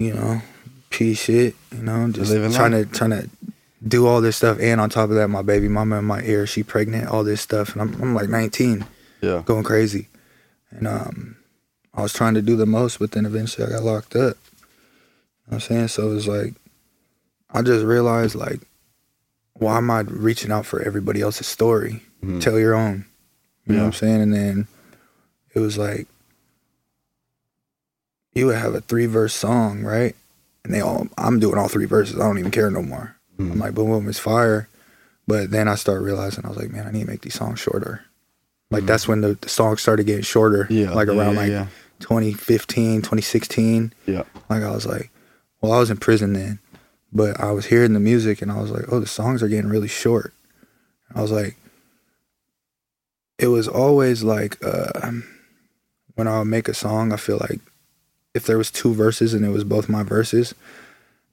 you know, P shit, you know, just Living trying life. to trying to do all this stuff, and on top of that, my baby mama in my ear, she pregnant, all this stuff, and I'm I'm like 19, Yeah. going crazy, and um, I was trying to do the most, but then eventually I got locked up. You know what I'm saying? So it was like, I just realized like, why am I reaching out for everybody else's story? Mhm. Tell your own. You know what I'm saying? And then it was like, you would have a three verse song, right? And they all, I'm doing all three verses. I don't even care no more. Mhm. I'm like, boom, boom, it's fire. But then I started realizing, I was like, man, I need to make these songs shorter. Like, that's when the, the songs started getting shorter. Mm-hmm. Yeah. Like, yeah, around yeah, like yeah. 2015, 2016. Yeah. Like, I was like, well, I was in prison then, but I was hearing the music and I was like, oh, the songs are getting really short. I was like, it was always like, uh, when I would make a song, I feel like if there was two verses and it was both my verses,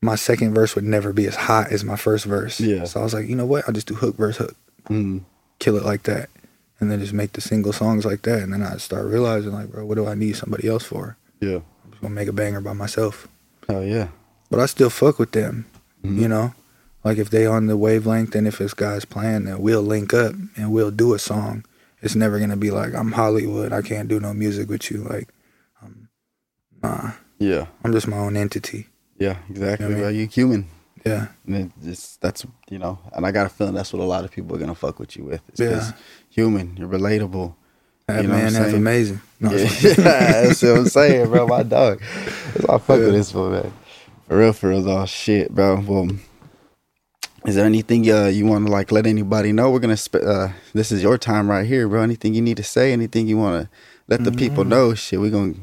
my second verse would never be as hot as my first verse. Yeah. So I was like, you know what? I'll just do hook, verse, hook, Mm. kill it like that. And then just make the single songs like that. And then I start realizing, like, bro, what do I need somebody else for? Yeah. I'm just gonna make a banger by myself. Oh yeah. But I still fuck with them, Mhm. you know? Like if they on the wavelength and if it's guys playing, then we'll link up and we'll do a song. It's never gonna be like I'm Hollywood. I can't do no music with you. Like, nah. Yeah. I'm just my own entity. Yeah. Exactly. You know what I bro. You human. Yeah, And that's you know, and I got a feeling that's what a lot of people are gonna fuck with you with. It's Yeah. human, you're relatable. that You know what man, I'm that's saying? amazing. No, Yeah, it's- that's what I'm saying, bro. My dog. That's why I fuck Yeah. with this for, man. For real, for real, though. Shit, bro. Well, is there anything uh, you want to like let anybody know? We're gonna. Sp- uh, this is your time right here, bro. Anything you need to say? Anything you want to let the people Mm. know? Shit, we're gonna.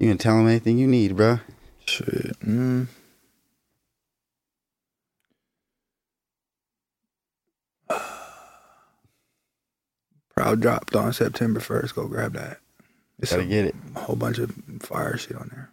You can tell them anything you need, bro. Shit. Mm. Proud dropped on September 1st. Go grab that. It's Gotta a get it. whole bunch of fire shit on there.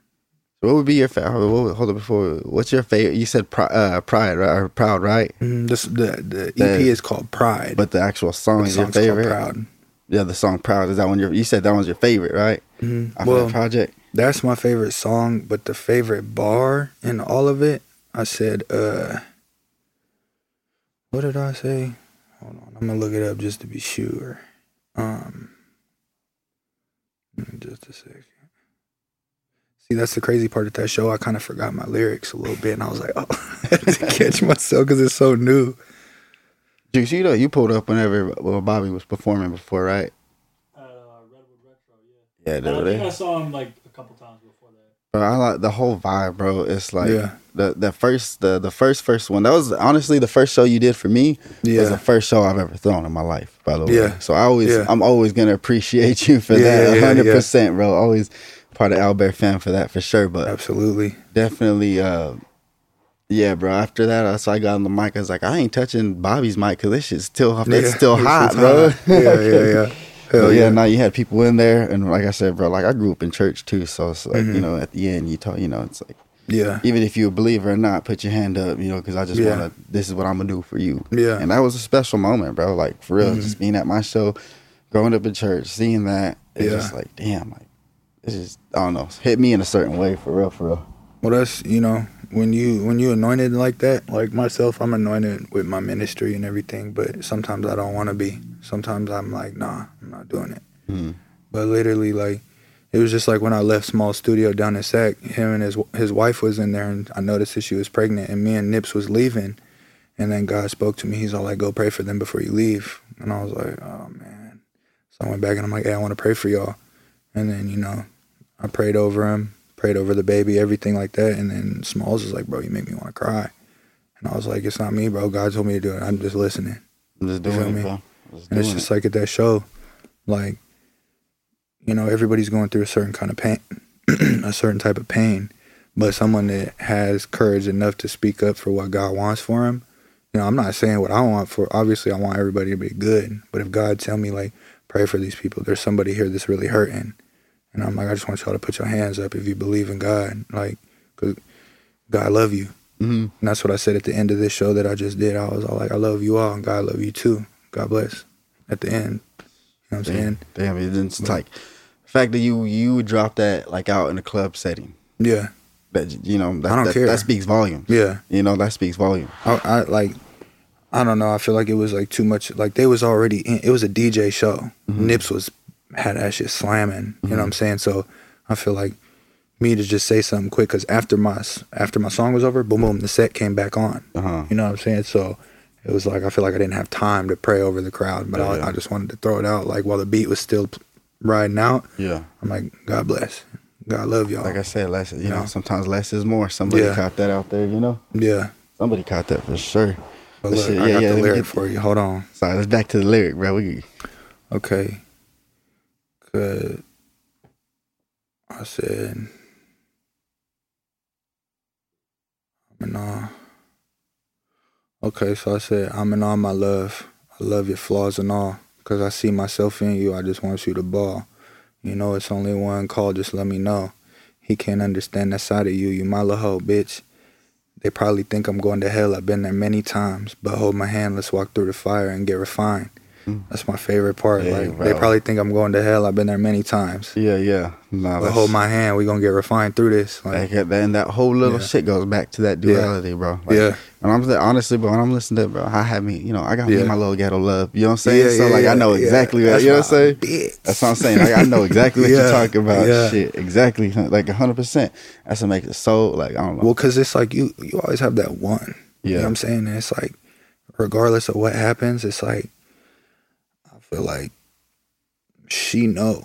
So what would be your favorite? Hold on before. What's your favorite? You said pri- uh, pride, right? Or proud, right? Mm, this the the EP The- is called Pride. But the actual song the is your favorite. Proud. Yeah, the song "Proud" is that one? Your you said that one's your favorite, right? Mhm. After Well, project. That's my favorite song, but the favorite bar in all of it, I said, uh, what did I say? Hold on, I'm gonna look it up just to be sure. Um, just a second. See, that's the crazy part of that show. I kind of forgot my lyrics a little bit, and I was like, oh, I had to catch myself because it's so new. Juice, you know, you pulled up whenever well, Bobby was performing before, right? Uh, Redwood Retro, yeah. Yeah, I, think I saw him like a couple times before that. Bro, I like the whole vibe, bro. It's like Yeah. the the first the the first first one. That was honestly the first show you did for me. Was Yeah. the first show I've ever thrown in my life. By the way, Yeah. So I always Yeah. I'm always gonna appreciate you for Yeah, that. hundred yeah. percent, bro. Always part of Albert fan for that for sure. But Absolutely. definitely, uh, yeah, bro. After that, uh, so I got on the mic. I was like, I ain't touching Bobby's mic because this shit's still it's still it's hot, still bro. yeah, Yeah, yeah, But Hell yeah, yeah. now you had people in there, and like I said, bro, like I grew up in church too, so it's like Mhm. you know, at the end, you talk, you know, it's like Yeah. even if you a believer or not, put your hand up, you know, because I just Yeah. want to. This is what I'm gonna do for you, Yeah. and that was a special moment, bro. Like for real, Mhm. just being at my show, growing up in church, seeing that, it's Yeah. just like, damn, like it's just I don't know, hit me in a certain way, for real, for real. Well, that's you know when you when you anointed like that, like myself, I'm anointed with my ministry and everything. But sometimes I don't want to be. Sometimes I'm like, nah, I'm not doing it. Mhm. But literally, like it was just like when I left small studio down in Sac, him and his his wife was in there, and I noticed that she was pregnant, and me and Nips was leaving, and then God spoke to me. He's all like, "Go pray for them before you leave," and I was like, "Oh man." So I went back and I'm like, "Hey, I want to pray for y'all," and then you know, I prayed over him, prayed over the baby, everything like that, and then Smalls was like, "Bro, you make me want to cry," and I was like, "It's not me, bro. God told me to do it. I'm just listening." I'm just You doing feel it, me? And it's just it. like at that show, like, you know, everybody's going through a certain kind of pain, a certain type of pain, but someone that has courage enough to speak up for what God wants for him. You know, I'm not saying what I want for. Obviously, I want everybody to be good, but if God tell me like, pray for these people, there's somebody here that's really hurting, and I'm like, I just want y'all to put your hands up if you believe in God, like, cause God love you. Mhm. And that's what I said at the end of this show that I just did. I was all like, I love you all, and God love you too. God bless. At the end, you know what I'm saying? Damn, damn, it's just like the fact that you you dropped that like out in a club setting. Yeah, That you know, that, I don't that, care. that speaks volumes. yeah. You know, that speaks volume. I, I like I don't know. I feel like it was like too much. Like they was already in. It was a DJ show. Nips was had that shit slamming. You know what I'm saying? So I feel like me to just say something quick because after my after my song was over, boom boom, the set came back on. Uh-huh. You know what I'm saying? So it was like I feel like I didn't have time to pray over the crowd, but Yeah, I, yeah. I just wanted to throw it out. Like while the beat was still riding out, Yeah. I'm like, God bless, God love y'all. Like I said, less you know, Yeah. sometimes less is more. Somebody Yeah. caught that out there, you know? yeah. Somebody caught that for sure. But look, shit, I yeah, got yeah, the lyric get- for you. Hold on. Sorry, let's back to the lyric, bro. We Okay. Good. I said, I'm in awe. Okay, so I said, I'm in awe, my love. I love your flaws and all. Cause I see myself in you. I just want you to ball. You know, it's only one call. Just let me know. He can't understand that side of you. You my little hoe, bitch. They probably think I'm going to hell. I've been there many times. But hold my hand. Let's walk through the fire and get refined. Mm. That's my favorite part. Yeah, like they probably think I'm going to hell. I've been there many times. yeah, yeah. Nah, But hold my hand. We gonna get refined through this. Like, Like, and that whole little Yeah. shit goes back to that duality, bro. Like, Yeah. And I'm honestly, bro, when I'm listening to it, bro, I have me, you know, I got me Yeah. my little ghetto love. You know what I'm saying? Yeah, so yeah, like, I know yeah. exactly what That's you know what I'm saying. bitch. That's what I'm saying. Like, I know exactly what you're talking about. yeah. Shit, exactly, like hundred percent. That's what makes it so like I don't know. well, cause it's like you you always have that one. You know Yeah. what I'm saying? And it's like, regardless of what happens, it's like, feel like she know.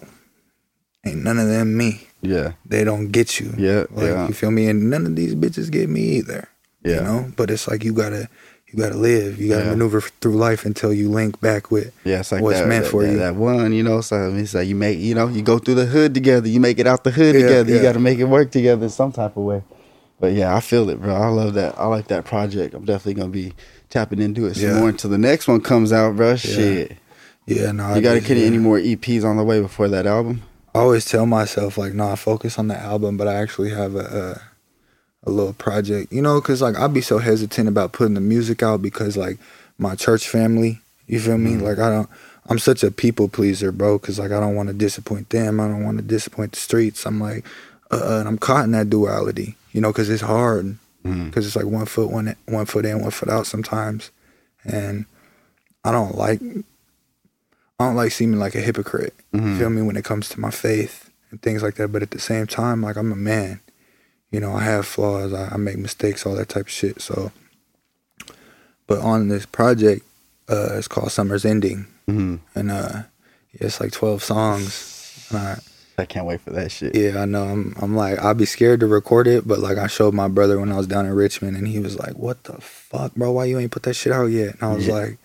Ain't none of them me. yeah, They don't get you. Yeah, Like, yeah. You feel me? And none of these bitches get me either. yeah, You know? But it's like you gotta you gotta live. You gotta Yeah. maneuver through life until you link back with yeah. It's like what's that, meant that, for that, you. That one, you know. So it's like you make, you know, you go through the hood together. You make it out the hood Yeah, together. You got to make it work together in some type of way. But yeah, I feel it, bro. I love that. I like that project. I'm definitely gonna be tapping into it some more until the next one comes out, bro. Shit. Yeah, no. I You got to get yeah. any more EPs on the way before that album? I always tell myself like, nah, I focus on the album, but I actually have a a, a little project, you know, because like I'd be so hesitant about putting the music out because like my church family, you feel me? Mm-hmm. Like I don't, I'm such a people pleaser, bro, because like I don't want to disappoint them, I don't want to disappoint the streets. I'm like, uh, and I'm caught in that duality, you know, because it's hard, because it's like one foot one one foot in, one foot out sometimes, and I don't like. I don't like seeming like a hypocrite. Mhm. You feel me when it comes to my faith and things like that. But at the same time, like I'm a man. You know, I have flaws. I, I make mistakes, all that type of shit. So, but on this project, uh, it's called Summer's Ending, hmm and uh, it's like twelve songs. And I, I can't wait for that shit. yeah, I know. I'm, I'm like, I'd be scared to record it, but like, I showed my brother when I was down in Richmond, and he was like, "What the fuck, bro? Why you ain't put that shit out yet?" And I was Yeah. like,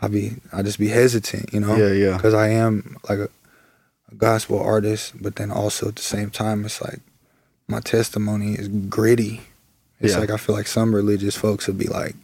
"I be, I just be hesitant, you know." Yeah, yeah. because I am like a, a gospel artist, but then also at the same time, it's like my testimony is gritty. It's Yeah. like I feel like some religious folks would be like,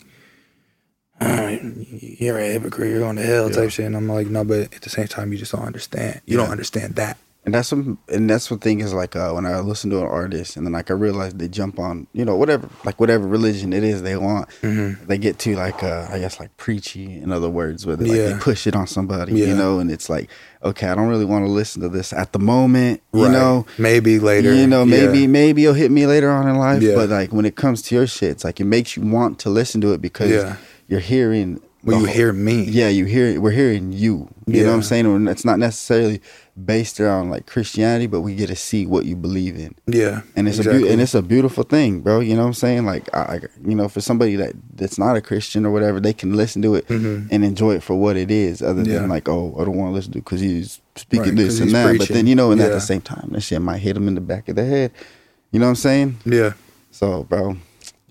"Uh, "You're a hypocrite. You're going to hell," Yeah. type shit. And I'm like, no, but at the same time, you just don't understand. You Yeah. don't understand that. And that's some, and that's what thing is like uh, when I listen to an artist and then like I realize they jump on you know whatever like whatever religion it is they want Mm-hmm. they get to like uh, I guess like preachy in other words where they, like, Yeah. they push it on somebody Yeah. you know and it's like okay I don't really want to listen to this at the moment you know maybe later. you know maybe Yeah. maybe you'll hit me later on in life but like when it comes to your shit it's like it makes you want to listen to it because you're hearing When you whole- hear me, yeah, you hear we're hearing you. You know what I'm saying? And it's not necessarily based around like Christianity, but we get to see what you believe in, yeah, and it's a exactly. beau- and it's a beautiful thing, bro. You know what I'm saying? Like, I, I- you know, for somebody that that's not a Christian or whatever, they can listen to it Mhm. and enjoy it for what it is, other Yeah. than like, oh, I don't want to listen to it because he's speaking Right, this and that. But then you know, and at the same time, that shit might hit him in the back of the head. You know what I'm saying? yeah, So, bro,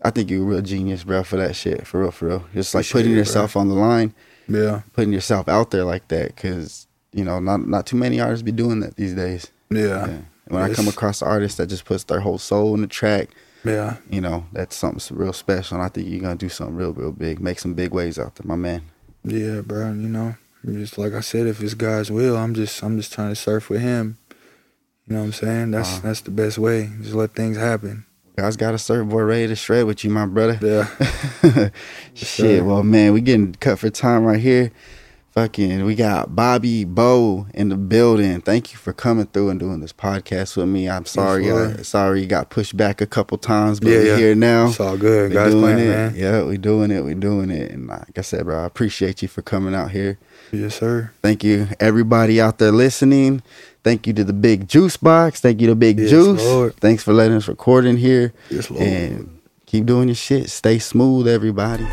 I think you're a real genius, bro, for that shit, for real, for real. Just like Appreciate putting it, bro. yourself on the line yeah, putting yourself out there like that because you know not not too many artists be doing that these days. yeah, Yeah. When I come across artists that just puts their whole soul in the track, yeah. you know that's something real special. And I think you're gonna do something real, real big, make some big waves out there, my man. Yeah, bro. You know, just like I said, if it's God's will, I'm just I'm just trying to surf with Him. You know what I'm saying? That's Uh-huh. that's the best way. Just let things happen. God's got a surfboard ready to shred with you, my brother. Yeah. Shit, sir. well, man, we getting cut for time right here. Fucking, we got Bobby Boe in the building. Thank you for coming through and doing this podcast with me. I'm sorry. Uh, I, sorry you got pushed back a couple times, but Yeah, we're yeah. here now. It's all good. We God's doing plan, it. man. Yeah, we doing it. We doing it. And like I said, bro, I appreciate you for coming out here. Yes, sir. Thank you, everybody out there listening. Thank you to the Big Juice Box. Thank you to Big Yes, Juice. Lord. Thanks for letting us record in here. Yes, Lord. And keep doing your shit. Stay smooth, everybody.